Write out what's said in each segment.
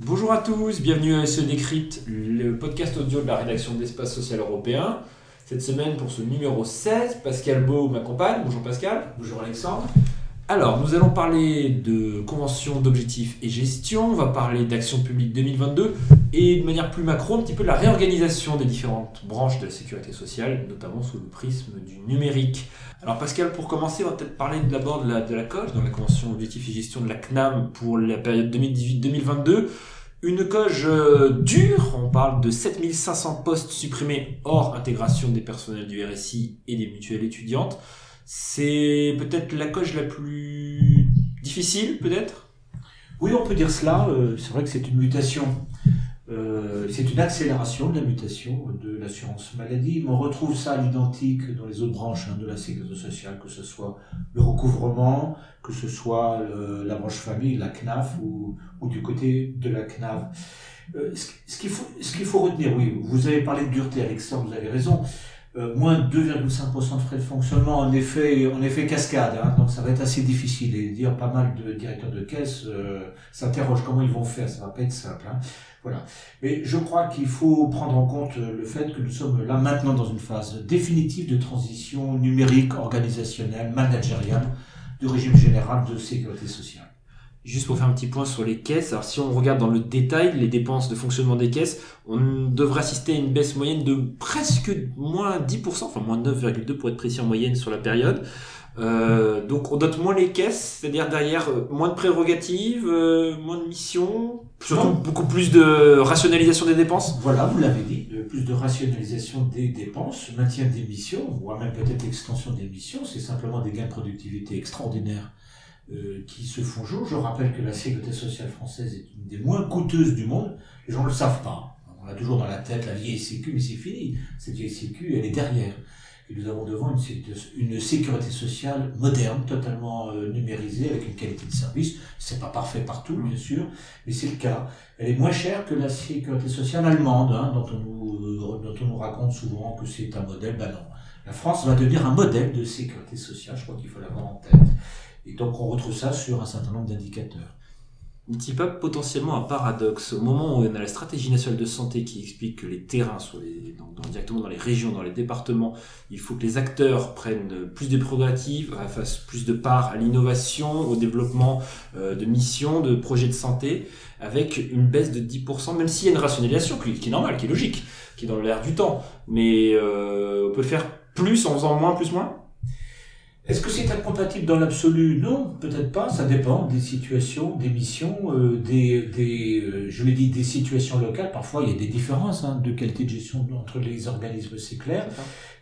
Bonjour à tous, bienvenue à SE Décrypte, le podcast audio de la rédaction d'Espace Social Européen. Cette semaine, pour ce numéro 16, Pascal Beau m'accompagne. Bonjour Pascal. Bonjour Alexandre. Alors, nous allons parler de convention d'objectifs et gestion, on va parler d'action publique 2022 et de manière plus macro, un petit peu la réorganisation des différentes branches de la sécurité sociale, notamment sous le prisme du numérique. Alors Pascal, pour commencer, on va peut-être parler d'abord de la, de la COGE, dans la convention d'objectifs et gestion de la CNAM pour la période 2018-2022. Une coge euh, dure, on parle de 7500 postes supprimés hors intégration des personnels du RSI et des mutuelles étudiantes. C'est peut-être la coche la plus difficile, peut-être? Oui, on peut dire cela. Euh, c'est vrai que c'est une mutation. Euh, c'est une accélération de la mutation de l'assurance maladie. Mais on retrouve ça à l'identique dans les autres branches hein, de la sécurité sociale, que ce soit le recouvrement, que ce soit la branche famille, la CNAF, ou, ou du côté de la CNAV. Euh, ce qu'il faut, qu'il faut retenir, oui, vous avez parlé de dureté, Alexandre, vous avez raison. Euh, moins 2,5% de frais de fonctionnement, en effet, en effet cascade. Hein, donc ça va être assez difficile. Et dire pas mal de directeurs de caisse euh, s'interrogent comment ils vont faire. Ça va pas être simple. Hein. Voilà. Mais je crois qu'il faut prendre en compte le fait que nous sommes là maintenant dans une phase définitive de transition numérique, organisationnelle, managériale du régime général de sécurité sociale. Juste pour faire un petit point sur les caisses, alors si on regarde dans le détail les dépenses de fonctionnement des caisses, on devrait assister à une baisse moyenne de presque moins 10%, enfin moins 9,2% pour être précis en moyenne sur la période. Euh, donc on note moins les caisses, c'est-à-dire derrière euh, moins de prérogatives, euh, moins de missions, surtout beaucoup plus de rationalisation des dépenses. Voilà, vous l'avez dit, plus de rationalisation des dépenses, maintien des missions, voire même peut-être extension des missions, c'est simplement des gains de productivité extraordinaires euh, qui se font jour. Je rappelle que la sécurité sociale française est une des moins coûteuses du monde. Les gens ne le savent pas. On a toujours dans la tête la vieille sécu, mais c'est fini. Cette vieille sécu, elle est derrière. Et nous avons devant une, sécurité sociale moderne, totalement euh, numérisée, avec une qualité de service. C'est pas parfait partout, bien sûr, mais c'est le cas. Elle est moins chère que la sécurité sociale allemande, hein, dont, on nous, euh, dont on nous raconte souvent que c'est un modèle. Ben non. La France va devenir un modèle de sécurité sociale. Je crois qu'il faut l'avoir en tête. Et donc on retrouve ça sur un certain nombre d'indicateurs. N'est-il pas potentiellement un paradoxe au moment où on a la stratégie nationale de santé qui explique que les terrains, sont les, directement dans les régions, dans les départements, il faut que les acteurs prennent plus de prérogatives, fassent plus de part à l'innovation, au développement euh, de missions, de projets de santé, avec une baisse de 10%, même s'il y a une rationalisation qui, est normale, qui est logique, qui est dans l'air du temps. Mais euh, on peut faire plus en faisant moins, plus, moins? Est-ce que c'est incompatible dans l'absolu? Non, peut-être pas. Ça dépend des situations, des missions, euh, des, des euh, je l'ai dit, des situations locales. Parfois, il y a des différences hein, de qualité de gestion entre les organismes, c'est clair.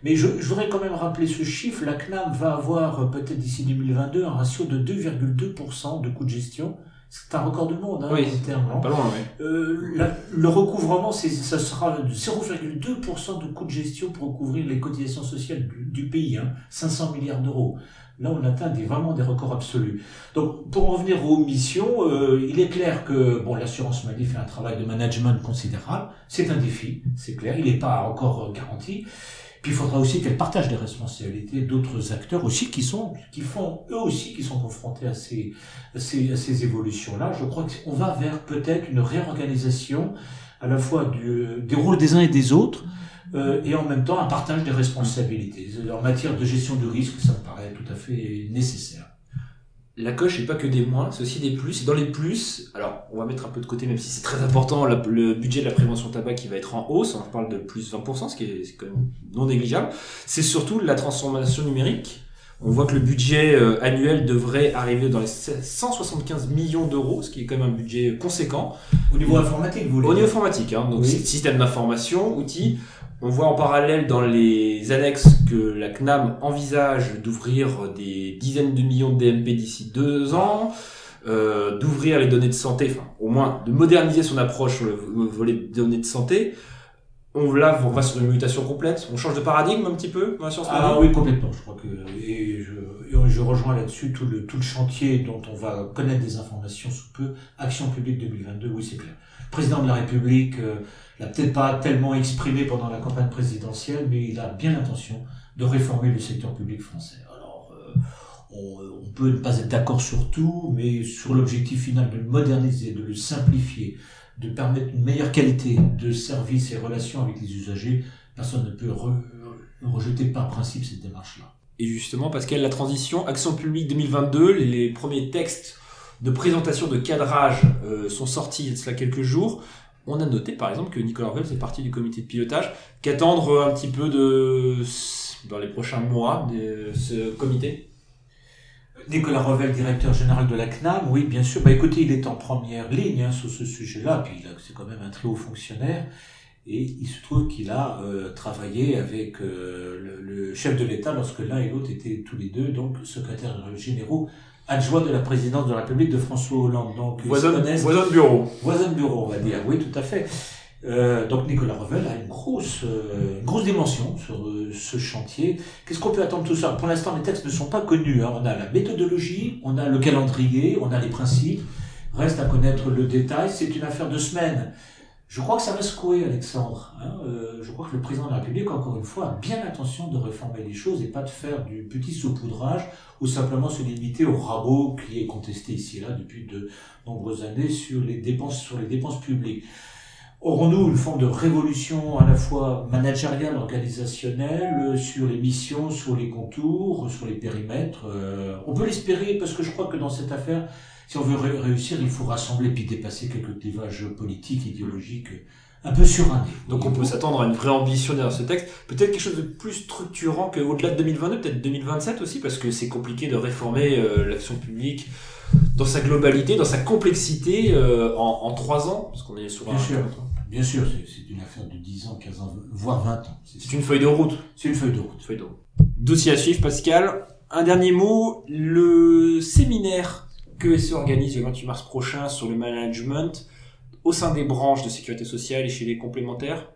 Mais je, je, voudrais quand même rappeler ce chiffre. La CNAM va avoir euh, peut-être d'ici 2022 un ratio de 2,2% de coût de gestion c'est un record du monde, hein, oui, terme, Pas loin, oui. euh, le recouvrement, ça sera 0,2% de coût de gestion pour recouvrir les cotisations sociales du, pays, hein, 500 milliards d'euros. Là, on atteint des, vraiment des records absolus. Donc, pour en revenir aux missions, euh, il est clair que bon, l'assurance maladie fait un travail de management considérable. C'est un défi, c'est clair. Il n'est pas encore garanti. Puis il faudra aussi qu'elle partage des responsabilités d'autres acteurs aussi qui sont, qui font eux aussi qui sont confrontés à ces, ces, ces évolutions-là. Je crois qu'on va vers peut-être une réorganisation à la fois du, des rôles des uns et des autres. Euh, et en même temps un partage des responsabilités. En matière de gestion de risque, ça me paraît tout à fait nécessaire la coche n'est pas que des moins, c'est aussi des plus. Et dans les plus, alors on va mettre un peu de côté, même si c'est très important, le budget de la prévention tabac qui va être en hausse, on parle de plus 20%, ce qui est, quand même non négligeable. C'est surtout la transformation numérique. On voit que le budget euh, annuel devrait arriver dans les 175 millions d'euros, ce qui est quand même un budget conséquent. Au niveau informatique, vous voulez Au niveau informatique, hein, donc système d'information, outils. On voit en parallèle dans les annexes que la CNAM envisage d'ouvrir des dizaines de millions de DMP d'ici deux ans, euh, d'ouvrir les données de santé, enfin au moins de moderniser son approche sur le volet des données de santé. On, là, on va sur une mutation complète. On change de paradigme un petit peu dans la science Ah oui, complètement. Je crois que et je, je rejoins là-dessus tout le tout le chantier dont on va connaître des informations sous peu. Action publique 2022, oui, c'est clair. président de la République. Euh, n'a peut-être pas tellement exprimé pendant la campagne présidentielle, mais il a bien l'intention de réformer le secteur public français. Alors, euh, peut ne pas être d'accord sur tout, mais sur l'objectif final de le moderniser, de le simplifier, de permettre une meilleure qualité de service et relations avec les usagers, personne ne peut rejeter par principe cette démarche-là. Et justement, Pascal, la transition, Action publique 2022, les premiers textes de présentation de cadrage euh, sont sortis il y a cela quelques jours. On a noté par exemple que Nicolas Revel fait partie du comité de pilotage. Qu'attendre un petit peu de dans les prochains mois de ce comité? Nicolas Revel, directeur général de la CNAM, oui, bien sûr. Bah, écoutez, il est en première ligne hein, sur ce sujet-là, puis c'est quand même un très haut fonctionnaire. Et il se trouve qu'il a euh, travaillé avec euh, le, chef de l'État lorsque l'un et l'autre étaient tous les deux donc secrétaires généraux adjoints de la présidence de la République de François Hollande. Donc voisin, voisin de bureau. Voisin de bureau, on va dire. Oui, tout à fait. Euh, donc Nicolas Revel a une grosse, euh, dimension sur euh, ce chantier. Qu'est-ce qu'on peut attendre de tout ça? Pour l'instant, les textes ne sont pas connus. Hein. On a la méthodologie, on a le calendrier, on a les principes. Reste à connaître le détail. C'est une affaire de semaines. Je crois que ça va secouer, Alexandre. Hein. Je crois que le président de la République, encore une fois, a bien l'intention de réformer les choses et pas de faire du petit saupoudrage ou simplement se limiter au rabot qui est contesté ici et là depuis de nombreuses années sur les dépenses, sur les dépenses publiques. Aurons-nous une forme de révolution à la fois managériale, organisationnelle, euh, sur les missions, sur les contours, sur les périmètres euh, On peut l'espérer parce que je crois que dans cette affaire, si on veut réussir, il faut rassembler puis dépasser quelques clivages politiques, idéologiques un peu surannés. Donc on peut s'attendre à une vraie ambition derrière ce texte. Peut-être quelque chose de plus structurant qu'au-delà de 2022, peut-être 2027 aussi, parce que c'est compliqué de réformer euh, l'action publique dans sa globalité, dans sa complexité en, en trois ans, parce qu'on est sur un... Bien sûr, c'est une affaire de 10 ans, 15 ans, voire 20 ans. C'est une feuille de route. C'est une feuille de route. Feuille de route. Dossier à suivre, Pascal. Un dernier mot, le séminaire que se organise le 28 mars prochain sur le management au sein des branches de sécurité sociale et chez les complémentaires?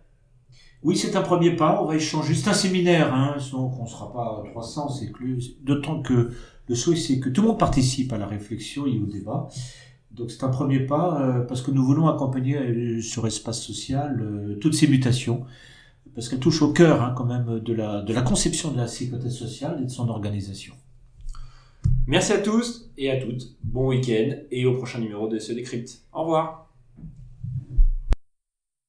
Oui, c'est un premier pas. On va échanger. C'est un séminaire, hein, donc on ne sera pas à 300. C'est d'autant que le souhait, c'est que tout le monde participe à la réflexion et au débat. Donc c'est un premier pas euh, parce que nous voulons accompagner euh, sur espace social euh, toutes ces mutations parce qu'elles touchent au cœur hein, quand même de la, de la conception de la sécurité sociale et de son organisation. Merci à tous et à toutes. Bon week-end et au prochain numéro de Ce Décrypte. Au revoir.